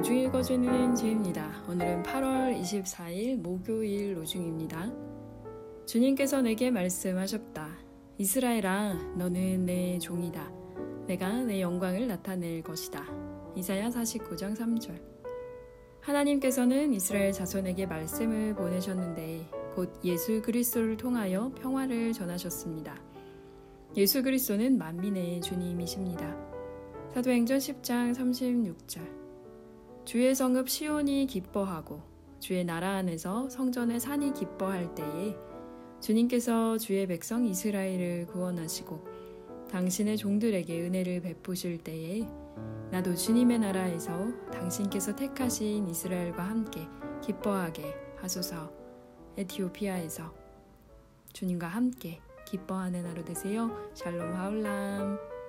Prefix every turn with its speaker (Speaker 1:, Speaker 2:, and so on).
Speaker 1: 로중 읽어주는 지입니다. 오늘은 8월 24일 목요일 로중입니다. 주님께서 내게 말씀하셨다. 이스라엘아, 너는 내 종이다. 내가 내 영광을 나타낼 것이다. 이사야 49장 3절. 하나님께서는 이스라엘 자손에게 말씀을 보내셨는데 곧 예수 그리스도를 통하여 평화를 전하셨습니다. 예수 그리스도는 만민의 주님이십니다. 사도행전 10장 36절. 주의 성읍 시온이 기뻐하고 주의 나라 안에서 성전의 산이 기뻐할 때에 주님께서 주의 백성 이스라엘을 구원하시고 당신의 종들에게 은혜를 베푸실 때에 나도 주님의 나라에서 당신께서 택하신 이스라엘과 함께 기뻐하게 하소서 에티오피아에서 주님과 함께 기뻐하는 하루 되세요. 샬롬 하울람.